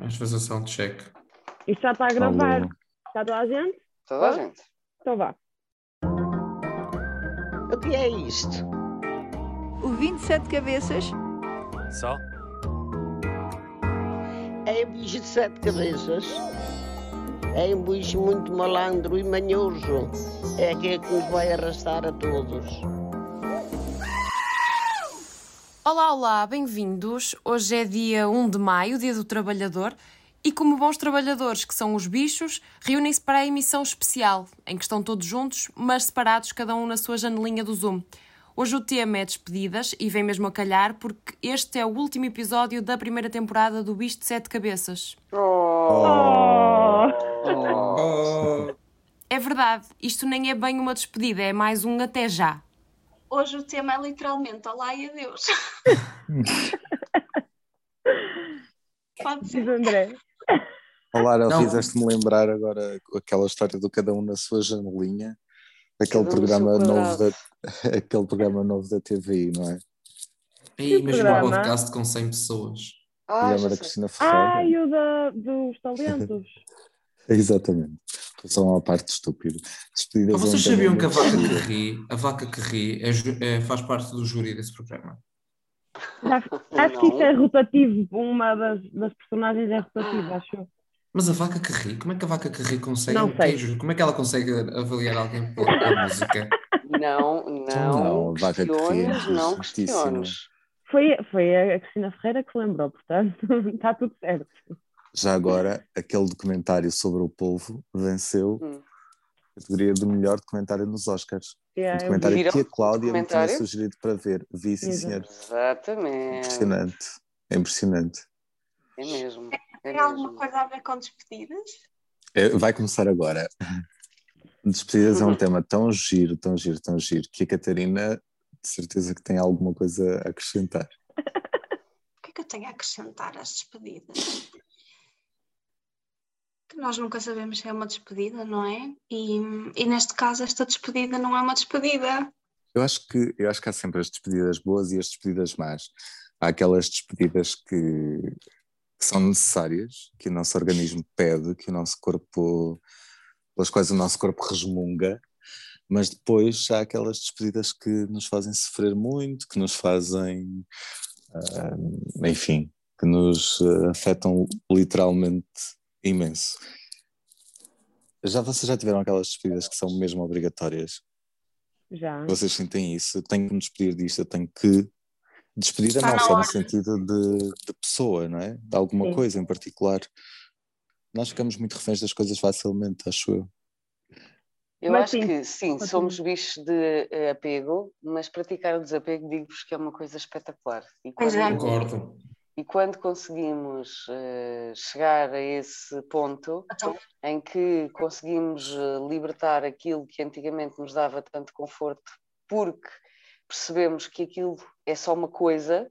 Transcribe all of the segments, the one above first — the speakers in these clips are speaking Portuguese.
Vamos fazer o sound check. Isto já está a gravar. Alô. Está toda a gente? Toda a gente. Então vá. O que é isto? O 27 cabeças Só? É um bicho de sete cabeças. É um bicho muito malandro e manhoso. É aquele que nos vai arrastar a todos. Olá, olá, bem-vindos. Hoje é dia 1 de maio, dia do trabalhador, e como bons trabalhadores que são os bichos, reúnem-se para a emissão especial, em que estão todos juntos, mas separados, cada um na sua janelinha do Zoom. Hoje o tema é despedidas e vem mesmo a calhar porque este é o último episódio da primeira temporada do Bicho de Sete Cabeças. Oh! Oh, É verdade, isto nem é bem uma despedida, é mais um até já. Hoje o tema é literalmente Olá e adeus. Pode Diz ser. André. Olá, Não. fizeste-me lembrar agora aquela história do cada um na sua janelinha, aquele Cada um no seu programa novo da aquele programa novo da TVI, não é? e imagina um programa? podcast com 100 pessoas. Ah, e sei. Cristina Ferreira. Ai, o da, dos talentos. Exatamente. Só uma parte estúpida. Despedidas Ah, vocês sabiam que a vaca que ri, a vaca que ri é é- faz parte do júri desse programa? Já- acho que isso é rotativo. Uma das, das personagens é rotativa, acho. Mas a vaca que ri, como é que a vaca que ri consegue Não um queijo? Como é que ela consegue avaliar alguém pela, música? Não, não, Não, vaca que ri é não questiones. Foi, foi a Cristina Ferreira que se lembrou, portanto, está tudo certo. Já agora, aquele documentário sobre o polvo venceu Hum. a categoria de melhor documentário nos Oscars. Um Yeah, eu documentário Viram que a Cláudia me tinha sugerido para ver. Vi, sim, senhor. Exatamente. Impressionante. É impressionante. É mesmo. É Tem alguma mesmo. coisa a ver com despedidas? É, Vai começar agora. Despedidas é um tema tão giro, tão giro, tão giro, que a Catarina, de certeza que tem alguma coisa a acrescentar. O que é que eu tenho a acrescentar às despedidas? Que nós nunca sabemos se é uma despedida, não é? E, e neste caso, esta despedida não é uma despedida. Eu acho que eu acho que há sempre as despedidas boas e as despedidas más. Há aquelas despedidas que, que são necessárias, que o nosso organismo pede, que o nosso corpo, pelas quais o nosso corpo resmunga, mas depois há aquelas despedidas que nos fazem sofrer muito, que nos fazem, ah, enfim, que nos ah, afetam literalmente imenso. Já vocês já tiveram aquelas despedidas que são mesmo obrigatórias? Já. Vocês sentem isso? Eu tenho que me despedir disto, eu tenho que. Despedida não só no sentido de, de pessoa, não é? De alguma Sim. coisa em particular. Nós ficamos muito reféns das coisas facilmente, acho eu. Eu Mas acho sim, que sim, somos bichos de eh, apego, mas praticar o desapego digo-vos que é uma coisa espetacular. E Pois é. Concordo. E quando conseguimos eh, chegar a esse ponto Então, em que conseguimos eh, libertar aquilo que antigamente nos dava tanto conforto, porque percebemos que aquilo é só uma coisa,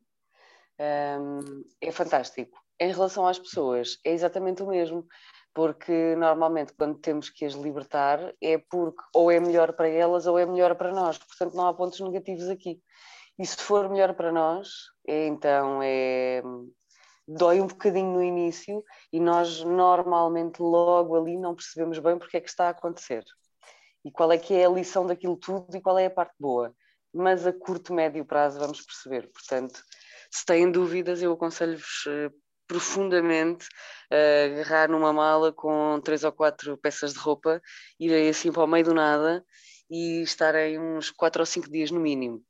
hum, é fantástico. Em relação às pessoas, é exatamente o mesmo, porque normalmente quando temos que as libertar é porque ou é melhor para elas ou é melhor para nós, portanto não há pontos negativos aqui. E se for melhor para nós, é, então é dói um bocadinho no início e nós normalmente logo ali não percebemos bem porque é que está a acontecer e qual é que é a lição daquilo tudo e qual é a parte boa. Mas a curto, médio prazo vamos perceber. Portanto, se têm dúvidas, eu aconselho-vos eh, profundamente a agarrar numa mala com três ou quatro peças de roupa, irem assim para o meio do nada e estarem uns quatro ou cinco dias no mínimo.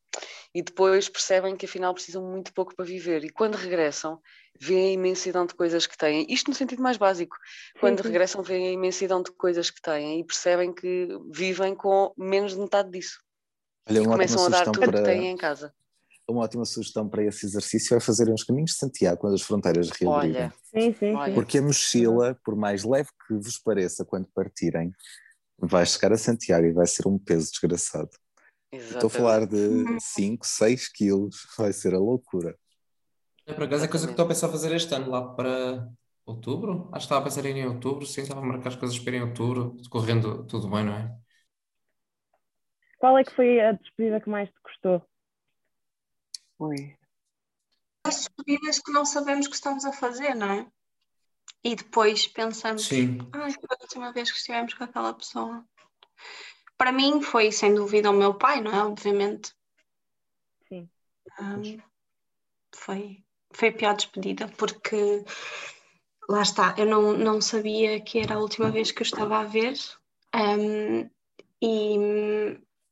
E depois percebem que afinal precisam muito pouco para viver. E quando regressam, veem a imensidão de coisas que têm. Isto no sentido mais básico. Quando sim. regressam, veem a imensidão de coisas que têm e percebem que vivem com menos de metade disso. Olha, E começam a dar tudo que para, têm em casa. uma ótima sugestão para esse exercício é fazerem os caminhos de Santiago quando as fronteiras reabrirem. Olha, Sim, sim. Porque a mochila, por mais leve que vos pareça quando partirem, vai chegar a Santiago e vai ser um peso desgraçado. Estou a falar de 5, 6 quilos, vai ser a loucura. É, Por acaso é coisa que estou a pensar fazer este ano, lá para outubro? Acho que estava a pensar em outubro, sim, estava a marcar as coisas para ir em outubro, correndo tudo bem, não é? Qual é que foi a despedida que mais te custou? Ui. as despedidas que não sabemos que estamos a fazer, não é? e depois pensamos, Sim. ai, foi a última vez que estivemos com aquela pessoa. Para mim foi sem dúvida o meu pai, não é? Obviamente. Sim. Um, foi, foi a pior despedida, porque lá está, eu não, não sabia que era a última vez que eu estava a ver. Um, e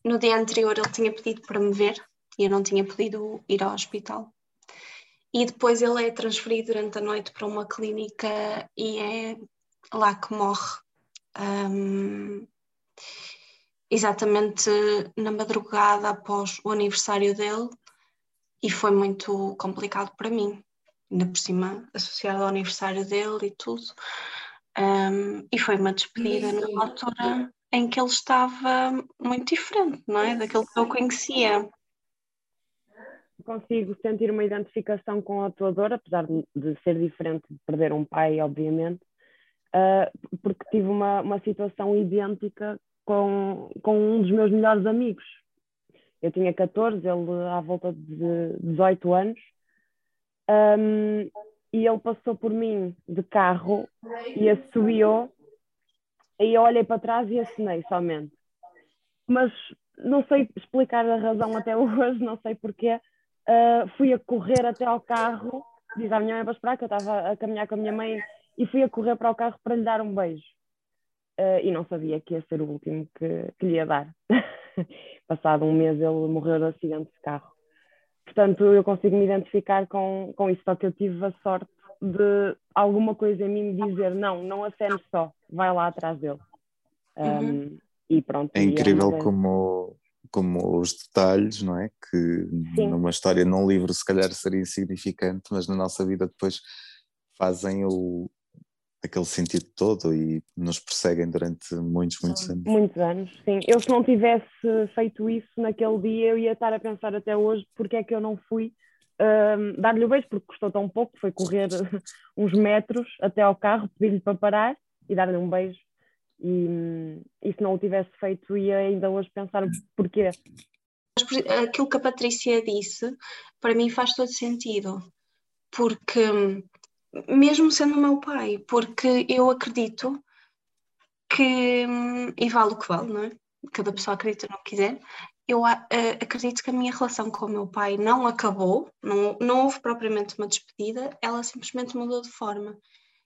no dia anterior ele tinha pedido para me ver e eu não tinha podido ir ao hospital. E depois ele é transferido durante a noite para uma clínica e é lá que morre. Um, exatamente na madrugada após o aniversário dele e foi muito complicado para mim, ainda por cima associado ao aniversário dele e tudo. Um, e foi uma despedida numa altura em que ele estava muito diferente, não é? Daquilo que eu conhecia. Consigo sentir uma identificação com a tua dor, apesar de ser diferente de perder um pai, obviamente, uh, porque tive uma, uma situação idêntica com, com um dos meus melhores amigos. Eu tinha 14, ele à volta de 18 anos, um, e ele passou por mim de carro e assobiou Aí eu olhei para trás e assinei somente. Mas não sei explicar a razão até hoje, não sei porquê. Uh, fui a correr até ao carro, diz à minha mãe para esperar, que eu estava a caminhar com a minha mãe, e fui a correr para o carro para lhe dar um beijo. Uh, e não sabia que ia ser o último que, que lhe ia dar. Passado um mês ele morreu de acidente de carro. Portanto, eu consigo me identificar com, com isso, só que eu tive a sorte de alguma coisa em mim me dizer não, não acenes só, vai lá atrás dele. Um, uhum. E pronto. É incrível é como, como os detalhes, não é? Que Sim. numa história, num livro, se calhar seria insignificante, mas na nossa vida depois fazem o, aquele sentido todo e nos perseguem durante muitos, muitos anos. Muitos anos, sim. Eu se não tivesse feito isso naquele dia, eu ia estar a pensar até hoje porque é que eu não fui um, dar-lhe o beijo, porque custou tão pouco, foi correr uns metros até ao carro, pedir-lhe para parar e dar-lhe um beijo. E, e se não o tivesse feito, ia ainda hoje pensar porquê. Aquilo que a Patrícia disse, para mim faz todo sentido, porque mesmo sendo o meu pai, porque eu acredito que, e vale o que vale, não é? Cada pessoa acredita no que quiser, eu uh, acredito que a minha relação com o meu pai não acabou, não, não houve propriamente uma despedida, ela simplesmente mudou de forma.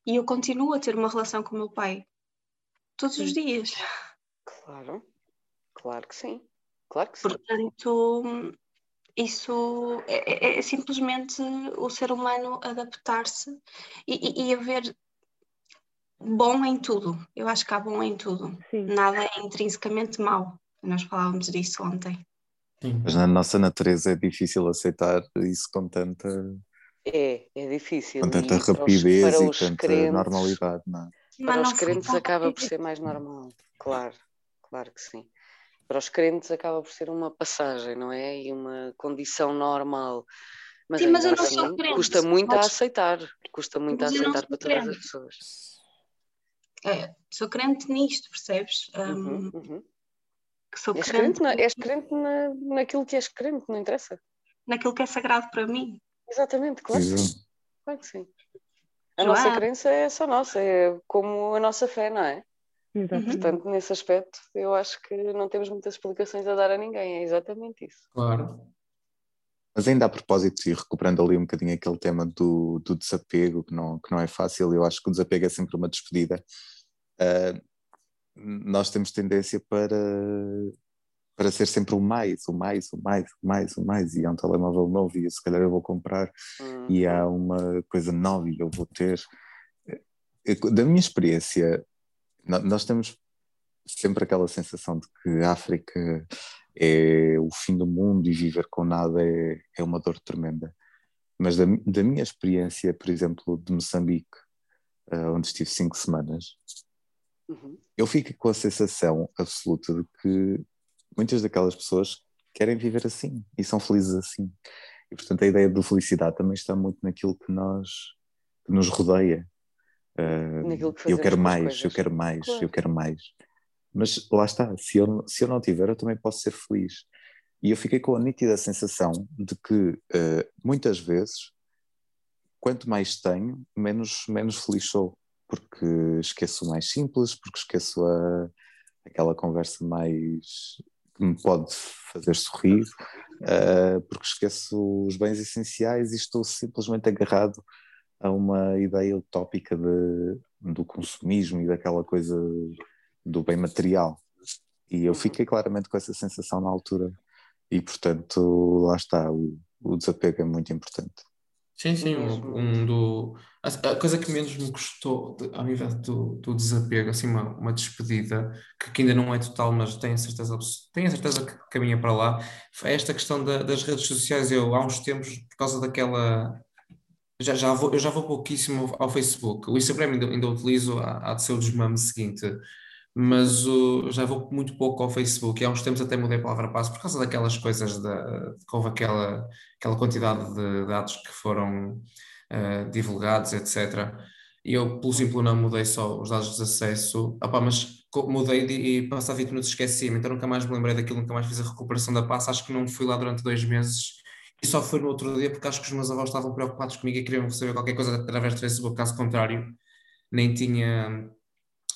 E eu continuo a ter uma relação com o meu pai todos sim. os dias. Claro, claro que sim. Claro que sim. Isso é, é, é simplesmente o ser humano adaptar-se e, e, e haver bom em tudo. Eu acho que há bom em tudo. Sim. Nada é intrinsecamente mau. Nós falávamos disso ontem. Sim. Mas na nossa natureza é difícil aceitar isso com tanta. É, é difícil. Com tanta e rapidez para os, para e tanta crentes, normalidade, não é? Para Mas os crentes acaba por ser mais normal, claro, claro que sim. Para os crentes acaba por ser uma passagem, não é? E uma condição normal. Mas, sim, mas eu não assim, sou crente. custa muito a aceitar, custa muito mas a aceitar para todas as pessoas. É, sou crente nisto, percebes? Uhum, um, uhum que sou és crente. crente na, és crente na, naquilo que és crente, não interessa? Naquilo que é sagrado para mim. Exatamente, claro. Sim. Claro que sim. A João. nossa crença é só nossa, é como a nossa fé, não é? Exatamente. Portanto, nesse aspecto, eu acho que não temos muitas explicações a dar a ninguém, é exatamente isso. Claro. Mas ainda a propósito, e recuperando ali um bocadinho aquele tema do, do desapego, que não, que não é fácil, eu acho que o desapego é sempre uma despedida. Uh, nós temos tendência para, para ser sempre o mais, o mais, o mais, o mais, o mais, e há um telemóvel novo e se calhar eu vou comprar, uhum. e há uma coisa nova e eu vou ter. Da minha experiência, nós temos sempre aquela sensação de que a África é o fim do mundo e viver com nada é, é uma dor tremenda. Mas da, da minha experiência, por exemplo, de Moçambique, uh, onde estive cinco semanas, Uhum. Eu fico com a sensação absoluta de que muitas daquelas pessoas querem viver assim e são felizes assim. E portanto a ideia de felicidade também está muito naquilo que nós que nos rodeia. Uh, que eu quero mais, eu quero mais, claro. eu quero mais. Mas lá está, se eu, se eu não tiver, eu também posso ser feliz. E eu fiquei com a nítida sensação de que uh, muitas vezes, quanto mais tenho, menos, menos feliz sou. porque esqueço o mais simples, porque esqueço a, aquela conversa mais que me pode fazer sorrir, uh, porque esqueço os bens essenciais e estou simplesmente agarrado a uma ideia utópica de, do consumismo e daquela coisa do bem material. E eu fiquei claramente com essa sensação na altura. E, portanto, lá está, o, o desapego é muito importante. Sim, sim, um, um do, a, a, coisa que menos me custou de, ao nível do, do desapego, assim, uma, uma despedida, que, que ainda não é total, mas tenho a certeza, tenho certeza que caminha para lá, é esta questão da, das redes sociais. Eu, há uns tempos, por causa daquela. Já, já vou, eu já vou pouquíssimo ao Facebook. O Instagram ainda, ainda utilizo, há, de ser o desmame seguinte mas uh, já vou muito pouco ao Facebook. E há uns tempos até mudei a palavra passo por causa daquelas coisas da, que houve aquela, aquela quantidade de dados que foram uh, divulgados, etc. E eu, pelo simples não, mudei só os dados de acesso, Opa, mas mudei e passado 20 minutos esqueci-me, então nunca mais me lembrei daquilo, nunca mais fiz a recuperação da passa, acho que não fui lá durante dois meses e só foi no outro dia porque acho que os meus avós estavam preocupados comigo e queriam saber qualquer coisa através do Facebook, caso contrário, nem tinha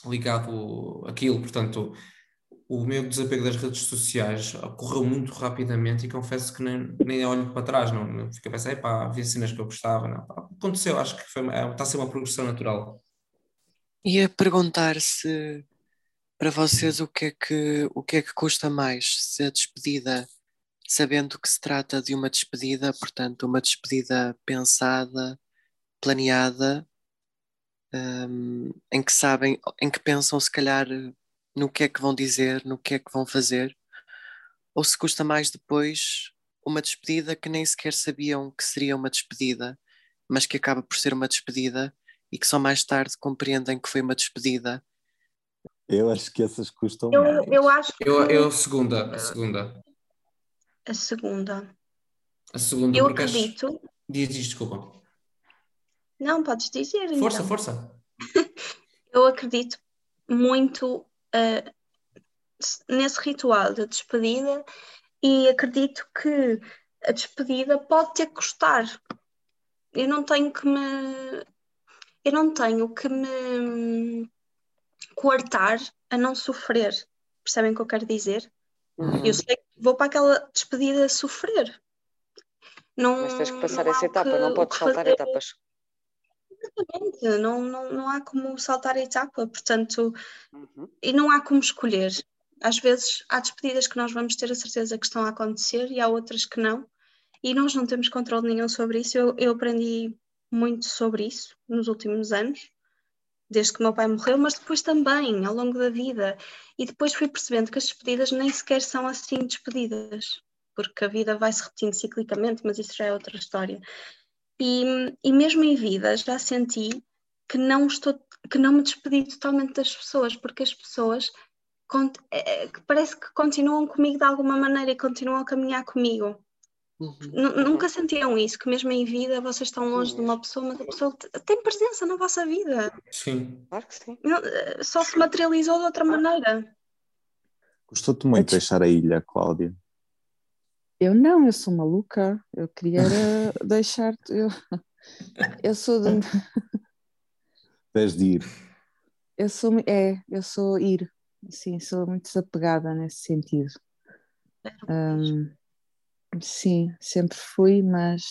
ligado aquilo, portanto, o meu desapego das redes sociais ocorreu muito rapidamente e confesso que nem, nem olho para trás, não, não fiquei a pensar, epá, havia cenas que eu gostava, não, aconteceu, acho que foi, é, está a ser uma progressão natural. Ia perguntar se para vocês o que é que, o que, é que custa mais, se a despedida, sabendo que se trata de uma despedida, portanto, uma despedida pensada, planeada, um, em que sabem, em que pensam se calhar no que é que vão dizer, no que é que vão fazer, ou se custa mais depois uma despedida que nem sequer sabiam que seria uma despedida, mas que acaba por ser uma despedida e que só mais tarde compreendem que foi uma despedida. Eu acho que essas custam eu, mais. Eu acho que... Eu, eu segunda, a segunda. A segunda. A segunda, eu acredito. Acho... Diz, diz, desculpa. Não, podes dizer. Força, então. força. eu acredito muito uh, nesse ritual de despedida e acredito que a despedida pode ter que custar. Eu não tenho que me. Eu não tenho que me coartar a não sofrer. Percebem o que eu quero dizer? Uhum. Eu sei que vou para aquela despedida sofrer. Não, Mas tens que passar essa etapa, que, não podes saltar fazer... etapas. Exatamente, não, não, não há como saltar a etapa, portanto, uhum. e não há como escolher. Às vezes há despedidas que nós vamos ter a certeza que estão a acontecer e há outras que não, e nós não temos controle nenhum sobre isso. Eu, eu aprendi muito sobre isso nos últimos anos, desde que meu pai morreu, mas depois também, ao longo da vida. E depois fui percebendo que as despedidas nem sequer são assim despedidas, porque a vida vai se repetindo ciclicamente, mas isso já é outra história. E, e mesmo em vida já senti que não estou que não me despedi totalmente das pessoas, porque as pessoas é, é, parece que continuam comigo de alguma maneira e continuam a caminhar comigo. Uhum. Nunca sentiam isso, que mesmo em vida vocês estão longe sim. de uma pessoa, mas a pessoa tem presença na vossa vida. Sim. Claro que sim. Eh, só se materializou de outra maneira. Gostou-te muito de deixar a ilha, Cláudia? Eu não, eu sou maluca. Eu queria deixar. Eu, eu sou de. Tens de ir. Eu sou, é, eu sou ir. Sim, sou muito desapegada nesse sentido. Um, sim, sempre fui, mas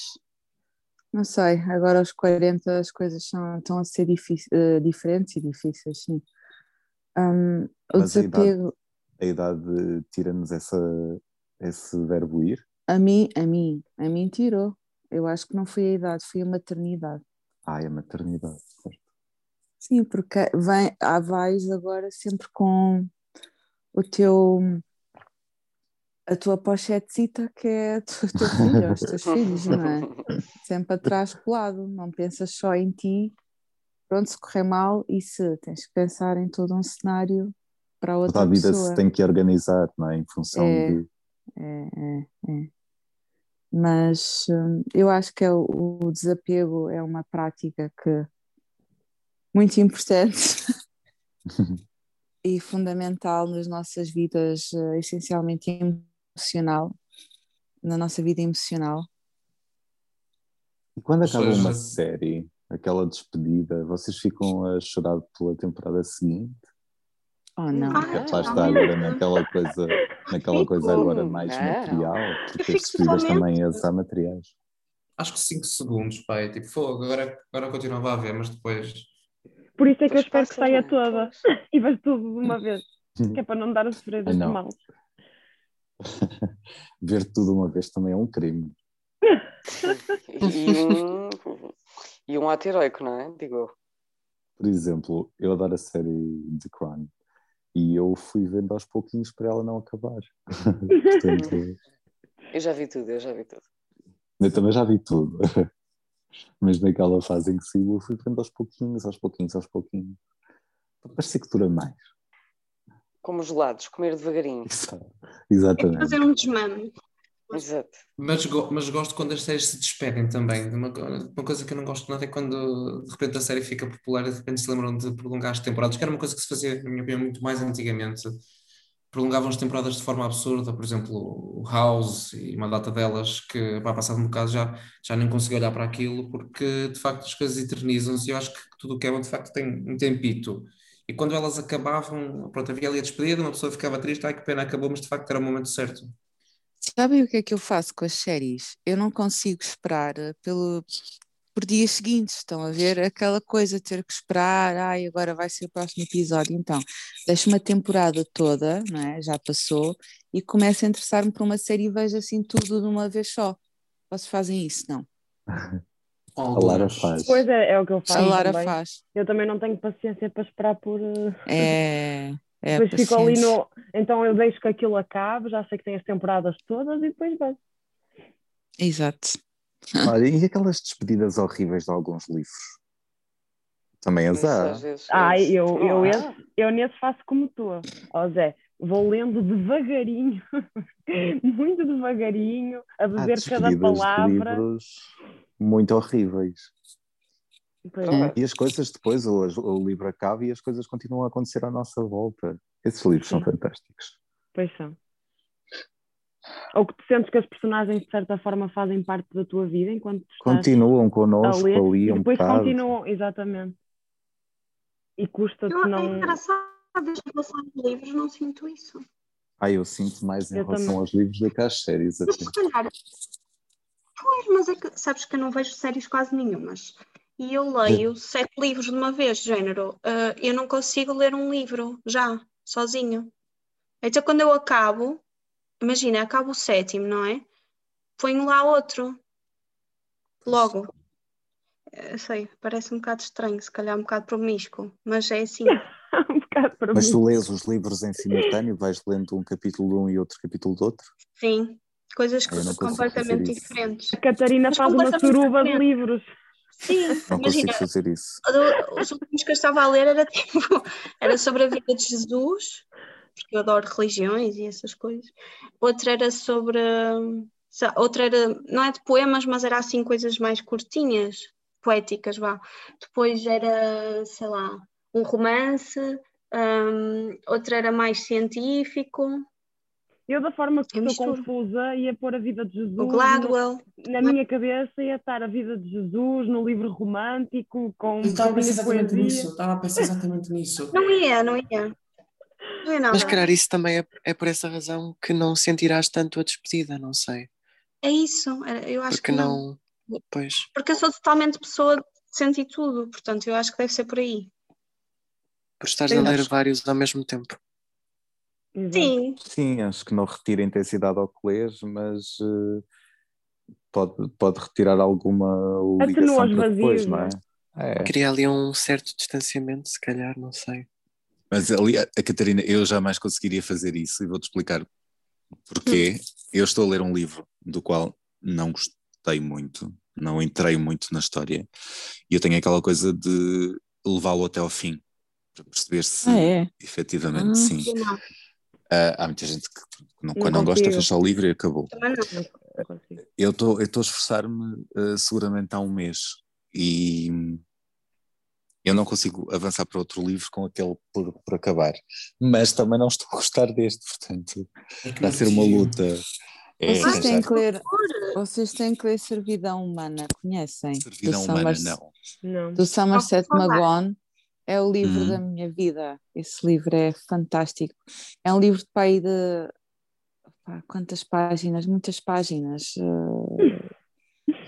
não sei, agora aos 40 as coisas são, estão a ser uh, diferentes e difíceis, sim. Um, o mas desapego. A idade, idade tira-nos esse verbo ir? A mim, a mim, a mim tirou. Eu acho que não foi a idade, foi a maternidade. Ah, é a maternidade, certo. Sim, porque vem, há vais agora sempre com o teu a tua pochetezita que é o teu filho, os teus filhos, não é? Sempre atrás colado, não pensas só em ti, pronto, se correr mal, e se tens que pensar em todo um cenário para outra Toda a vida pessoa. se tem que organizar, não é? Em função é. de é, é, é. Mas hum, eu acho que é o, o, desapego é uma prática que muito importante e fundamental nas nossas vidas, uh, essencialmente emocional, na nossa vida emocional. E quando acaba uma série, aquela despedida, vocês ficam a chorar pela temporada seguinte? Oh, não. Ah, Porque lá está agora naquela coisa, naquela coisa Fico. agora mais Não. material, porque as despedidas também as há materiais. Acho que 5 segundos, pai. Tipo, fogo, agora, agora continuava a ver, mas depois. Por isso é que eu espero que saia é? toda e vejo tudo de uma vez, que é para não dar a Ah, deste não. mal. Ver tudo uma vez também é um crime. E um, e um ato heroico, não é? Digo. Por exemplo, eu adoro a série The Crown e eu fui vendo aos pouquinhos para ela não acabar. Portanto, Eu já vi tudo, eu já vi tudo. eu também já vi tudo. Mas naquela fase em que sigo, eu fui vendo aos pouquinhos, aos pouquinhos, aos pouquinhos. Parecer que dura mais. Como gelados, comer devagarinho. Exato. É Exatamente. fazer um desmame. Exato. Mas, mas gosto quando as séries se despedem também. Uma, uma coisa que eu não gosto nada é quando de repente a série fica popular e de repente se lembram de prolongar as temporadas, que era uma coisa que se fazia, na minha opinião, muito mais antigamente. Prolongavam as temporadas de forma absurda, por exemplo, o House e uma data delas que, pá, passado um bocado, já, já nem consigo olhar para aquilo, porque de facto as coisas eternizam-se e eu acho que tudo o que é bom de facto tem um tempito. E quando elas acabavam, pronto, havia ali a despedida, uma pessoa ficava triste, ai que pena, acabou, mas de facto era o momento certo. Sabem o que é que eu faço com as séries? Eu não consigo esperar eh, pelo, por dias seguintes, estão a ver? Aquela coisa de ter que esperar, ai, agora vai ser o próximo episódio. Então, deixo uma temporada toda, não é? Já passou, e começo a interessar-me por uma série e vejo assim tudo de uma vez só. Vocês fazem isso, não? A Lara faz. Pois é, é o que eu faço A Lara também. faz. Eu também não tenho paciência para esperar por... eh, É, é depois fico ali no... Então eu deixo que aquilo acabe, já sei que tem as temporadas todas e depois vejo. Exato. Olha, e aquelas despedidas horríveis de alguns livros? Também as há. isso. eu, eu, Ah, esse, eu nesse faço como tu. Ó Zé, vou lendo devagarinho, muito devagarinho, a beber cada despedidas de palavra. livros muito horríveis. Pois Ok. é. E as coisas depois, o, o livro acaba e as coisas continuam a acontecer à nossa volta. Esses livros são Sim. fantásticos. Pois são. Ou que tu sentes que as personagens de certa forma fazem parte da tua vida enquanto Continuam connosco ler ali um depois bocado. continuam, exatamente. E custa-te Eu, é não. engraçado, em relação aos livros, não sinto isso. Ah, eu sinto mais em Eu relação também. aos livros do que às séries. Mas se calhar. Pois, mas é que sabes que eu não vejo séries quase nenhumas. E eu leio sete livros de uma vez, género. ah, eu não consigo ler um livro já, sozinho. Então quando eu acabo, imagina, acabo o sétimo, não é? Ponho lá outro. Logo. Eu sei, parece um bocado estranho, se calhar um bocado promíscuo, mas é assim. um bocado para Mas tu lês os livros em simultâneo, vais lendo um capítulo de um e outro capítulo do outro? Sim, coisas completamente diferentes. A Catarina Mas faz uma suruba de livros. Sim, Não imagina, consigo fazer isso. os últimos que eu estava a ler era tipo, era sobre a vida de Jesus, porque eu adoro religiões e essas coisas. Outra era sobre, outra era, não é de poemas, mas era assim coisas mais curtinhas, poéticas, vá. Depois era, sei lá, um romance, hum, outra era mais científico, Eu, da forma que Eu estou misturo. confusa, ia pôr a vida de Jesus. o Gladwell. no- na minha cabeça ia estar a vida de Jesus no livro romântico, com Eu estava a pensar exatamente nisso. Estava a pensar exatamente nisso. Não ia, não ia. Não ia nada. Mas, calhar, isso também é, é por essa razão que não sentirás tanto a despedida, não sei. É isso, eu acho Porque que não. não. Pois. Porque eu sou totalmente pessoa de sentir tudo, portanto, eu acho que deve ser por aí. Por estares Sim, a ler vários ao mesmo tempo. Exato. Sim, Sim, acho que não retira intensidade ao que lês, mas eh, pode, pode retirar alguma ligação Atenua para depois, vazios, não não é? é? Cria ali um certo distanciamento, se calhar, não sei. Mas ali, a a Catarina, eu jamais conseguiria fazer isso e vou-te explicar porquê. Eu estou a ler um livro do qual não gostei muito, não entrei muito na história, e eu tenho aquela coisa de levá-lo até ao fim, para perceber se Ah, é? efetivamente Ah. sim. Ah, há muita gente que não, Não quando não gosta fecha o livro e acabou. Eu estou a esforçar-me eh, seguramente há um mês e eu não consigo avançar para outro livro com aquele por, por acabar. Mas também não estou a gostar deste, portanto É vai ser uma luta. É Vocês têm, que ler, vocês têm que ler Servidão Humana, conhecem? servidão do humana, Somers- não. Não. Do Somerset falar. É o livro Uhum. da minha vida. Esse livro é fantástico. É um livro de pai de pá, quantas páginas? Muitas páginas. eh,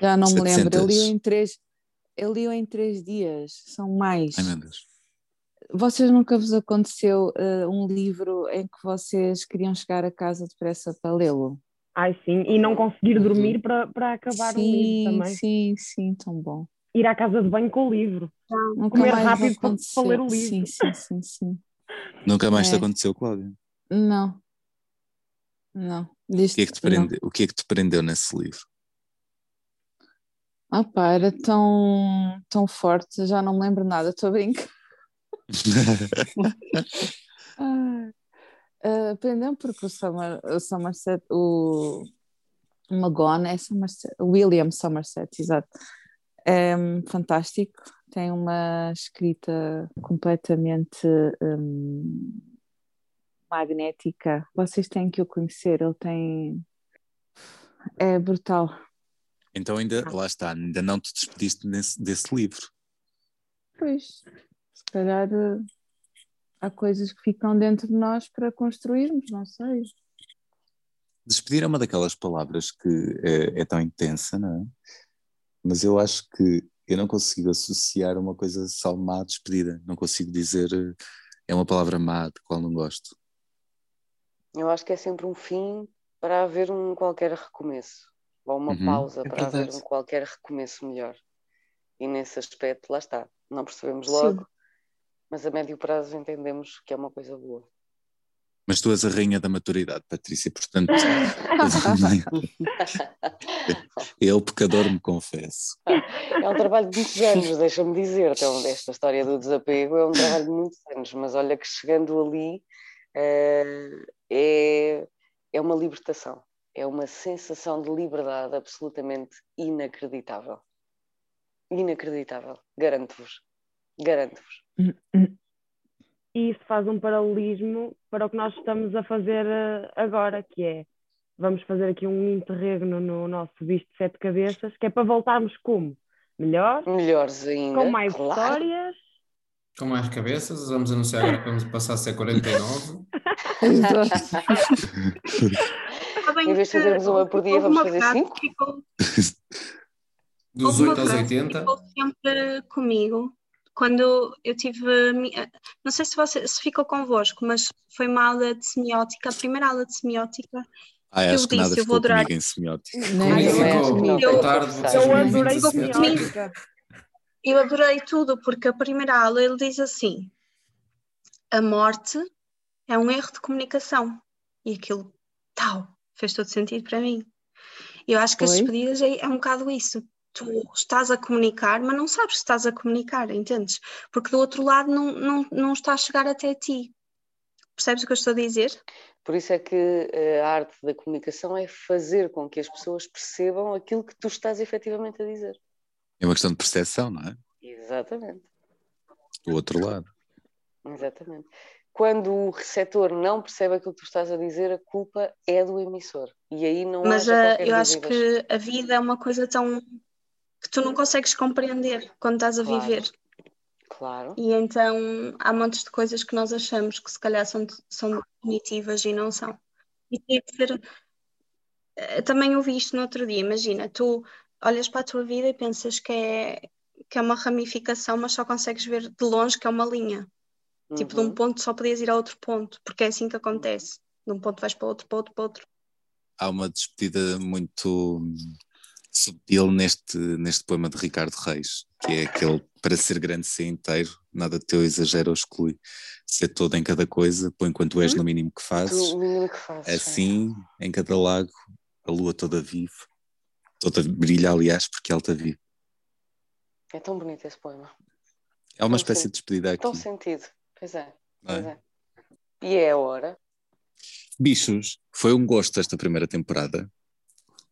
já não me lembro. Eu li 700. em três. Eu li em três dias. São mais. Ai meu Deus. Vocês nunca vos aconteceu eh, um livro em que vocês queriam chegar a casa depressa para lê-lo? Ai, sim. E não conseguir dormir para, para acabar o livro Sim, também. sim, sim, tão bom. Ir à casa de banho com o livro. Nunca Comer rápido para- aconteceu. para ler o livro. Sim, sim, sim, sim. Nunca mais te É. aconteceu, Cláudia? Não. Não. O que, é que te prendeu, o que é que te prendeu nesse livro? Ah pá, era tão, tão forte, já não me lembro nada, estou a brincar. Ah, ah, aprendeu porque o, Somer, o Somerset, o Magone é Somerset, William Somerset, exato. É fantástico, tem uma escrita completamente hum, magnética. Vocês têm que o conhecer, ele tem. É brutal. Então ainda, lá está, ainda não te despediste desse, desse livro. Pois, se calhar eh, há coisas que ficam dentro de nós para construirmos, não sei. Despedir é uma daquelas palavras que é, é tão intensa, não é? Mas eu acho que eu não consigo associar uma coisa só má à despedida. Não consigo dizer eh, é uma palavra má de qual não gosto. Eu acho que é sempre um fim para haver um qualquer recomeço, ou uma Uhum, pausa é para haver um qualquer recomeço melhor. E nesse aspecto, lá está, não percebemos Sim. logo, mas a médio prazo entendemos que é uma coisa boa. Mas tu és a rainha da maturidade, Patrícia, portanto, eu, pecador, me confesso. É um trabalho de muitos anos, deixa-me dizer. Então, esta história do desapego é um trabalho de muitos anos, mas olha que chegando ali eh, é, é uma libertação, é uma sensação de liberdade absolutamente inacreditável. Inacreditável, garanto-vos. Garanto-vos. E isso faz um paralelismo para o que nós estamos a fazer eh, agora, que é vamos fazer aqui um interregno no nosso bicho de sete cabeças, que é para voltarmos como? Melhor, Melhores ainda. com mais claro. histórias. Com mais cabeças, vamos anunciar agora que vamos passar a ser 49. Sabem Em vez de fazermos uma por dia, vamos fazer cinco? ficou- Dos houve uma 8 aos frase que 80. ficou sempre comigo quando eu tive. mi- Não sei se, você, se ficou convosco, mas foi uma aula de semiótica, a primeira aula de semiótica. Ai, Eu acho que disse, eu vou adorar. comigo em semiótica. Eu, eu é Eu- Boa tarde, vocês Eu são adorei. Semiótica. Eu adorei tudo, porque a primeira aula ele diz assim: a morte é um erro de comunicação. E aquilo, tal, fez todo sentido para mim. Eu acho que as Foi? despedidas é, é um bocado isso. Tu estás a comunicar, mas não sabes se estás a comunicar, entendes? Porque do outro lado não, não, não está a chegar até ti. Percebes o que eu estou a dizer? Por isso é que eh, a arte da comunicação é fazer com que as pessoas percebam aquilo que tu estás efetivamente a dizer. É uma questão de percepção, não é? Exatamente, Do outro lado. exatamente. Quando o receptor não percebe aquilo que tu estás a dizer, a culpa é do emissor. E aí não Mas ah, qualquer eu acho que a vida é uma coisa tão que tu não consegues compreender quando estás a Claro. viver. Claro, E então há montes de coisas que nós achamos que se calhar são, são definitivas e não são. E tem que ser. eh, Também ouvi isto no outro dia. Imagina, tu olhas para a tua vida e pensas que é, que é uma ramificação, mas só consegues ver de longe que é uma linha. Tipo, de um Uhum. ponto só podias ir a outro ponto, porque é assim que acontece. De um ponto vais para outro, para outro, para outro. Há uma despedida muito subtil neste, neste poema de Ricardo Reis, que é aquele para ser grande ser inteiro, nada teu exagera ou exclui. Ser todo em cada coisa, põe quanto és no mínimo que fazes. tu, o mínimo que fazes. sim. Assim, em cada lago, a lua toda vive. Toda brilha, aliás, porque ela está viva. É tão bonito esse poema. É uma Tão espécie sen- de despedida Tão aqui. sentido. Pois é, não pois é? é. E é a hora. Bichos, foi um gosto esta primeira temporada.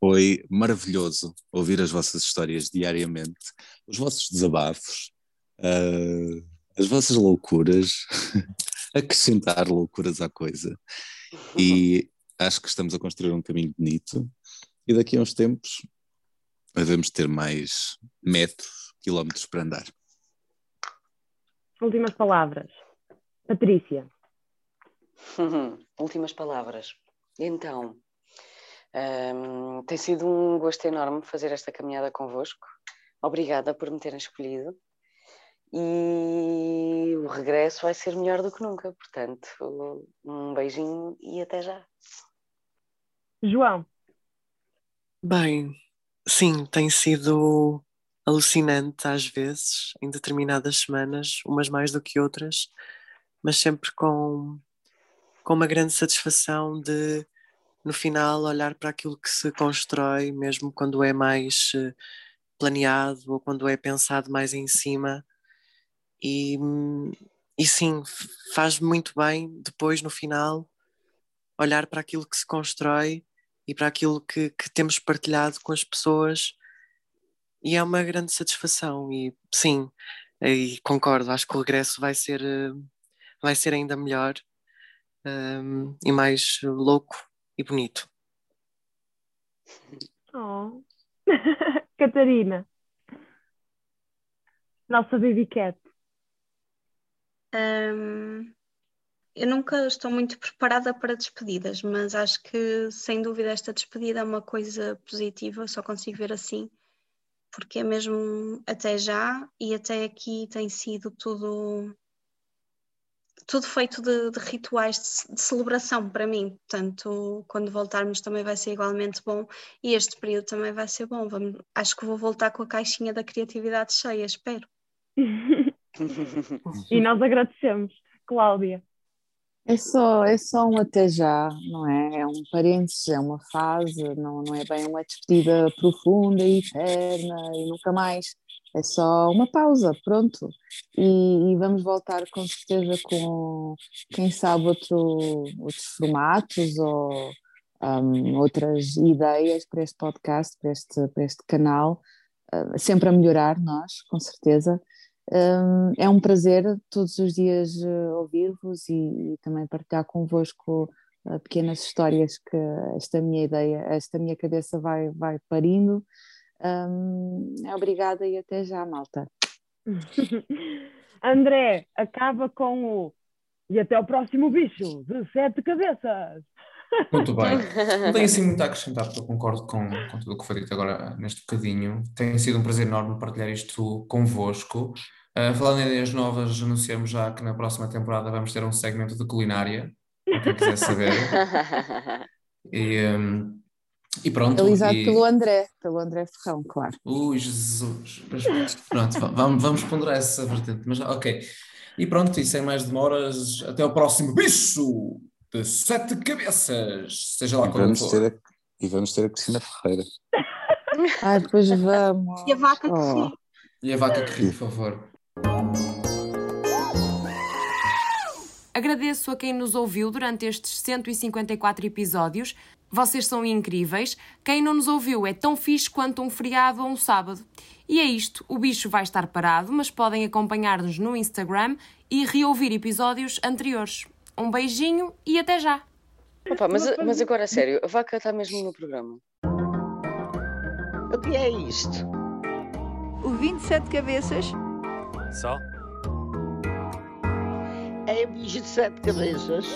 Foi maravilhoso ouvir as vossas histórias diariamente, os vossos desabafos, ah, as vossas loucuras, acrescentar loucuras à coisa. E acho que estamos a construir um caminho bonito e daqui a uns tempos devemos ter mais metros, quilómetros para andar. Últimas palavras. Patrícia. Últimas palavras. Então, hum, tem sido um gosto enorme fazer esta caminhada convosco. Obrigada por me terem escolhido. E o regresso vai ser melhor do que nunca. Portanto, um beijinho e até já. João. Bem, sim, tem sido alucinante às vezes, em determinadas semanas, umas mais do que outras, mas sempre com, com uma grande satisfação de, no final, olhar para aquilo que se constrói, mesmo quando é mais eh, planeado ou quando é pensado mais em cima. E, e sim, faz muito bem depois, no final, olhar para aquilo que se constrói e para aquilo que, que temos partilhado com as pessoas e é uma grande satisfação e sim, e concordo, acho que o regresso vai ser, eh, vai ser ainda melhor um, e mais louco e bonito. Oh. Catarina, nossa baby cat. Um, eu nunca estou muito preparada para despedidas, mas acho que sem dúvida esta despedida é uma coisa positiva, só consigo ver assim porque é mesmo até já e até aqui tem sido tudo tudo feito de, de rituais de, de, celebração para mim. Portanto, quando voltarmos também vai ser igualmente bom e este período também vai ser bom. Vamos, acho que vou voltar com a caixinha da criatividade cheia, espero. e nós agradecemos, Cláudia. É só, é só um até já, não é? É um parênteses, é uma fase, não, não é bem uma despedida profunda e eterna e nunca mais. É só uma pausa, pronto. E, e vamos voltar com certeza com, quem sabe, outro, outros formatos ou um, outras ideias para este podcast, para este, para este canal. Uh, sempre a melhorar, nós, com certeza. Um, é um prazer todos os dias uh, ouvir-vos e, e, também partilhar convosco uh, pequenas histórias que esta minha ideia, esta minha cabeça vai, vai parindo. Um, obrigada e até já, malta. André, acaba com o e até o próximo bicho de sete cabeças. Muito bem. Não tenho assim muito a acrescentar, porque eu concordo com, com tudo o que foi dito agora neste bocadinho. Tem sido um prazer enorme partilhar isto convosco. Uh, falando em ideias novas, anunciamos já que na próxima temporada vamos ter um segmento de culinária, para quem quiser saber. e, um, e pronto. Realizado e... pelo André, pelo André Ferrão, claro. Ui, Jesus. Mas, pronto, vamos, vamos ponderar essa vertente. Mas ok. E pronto, e sem mais demoras, até o próximo bicho! de sete cabeças, seja lá e vamos for. Ter a, e vamos ter a Cristina Ferreira. ah, depois vamos. E a vaca que oh. ri. E a vaca que ri, por favor. Agradeço a quem nos ouviu durante estes 154 episódios. Vocês são incríveis. Quem não nos ouviu é tão fixe quanto um feriado ou um sábado. E é isto. O bicho vai estar parado, mas podem acompanhar-nos no Instagram e reouvir episódios anteriores. Um beijinho e até já. Opa, mas, mas agora a sério, a vaca está mesmo no programa. O que é isto? O 27 cabeças. Só? É um bicho de sete cabeças.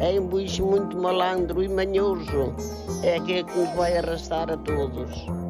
É um bicho muito malandro e manhoso. É aquele que nos vai arrastar a todos.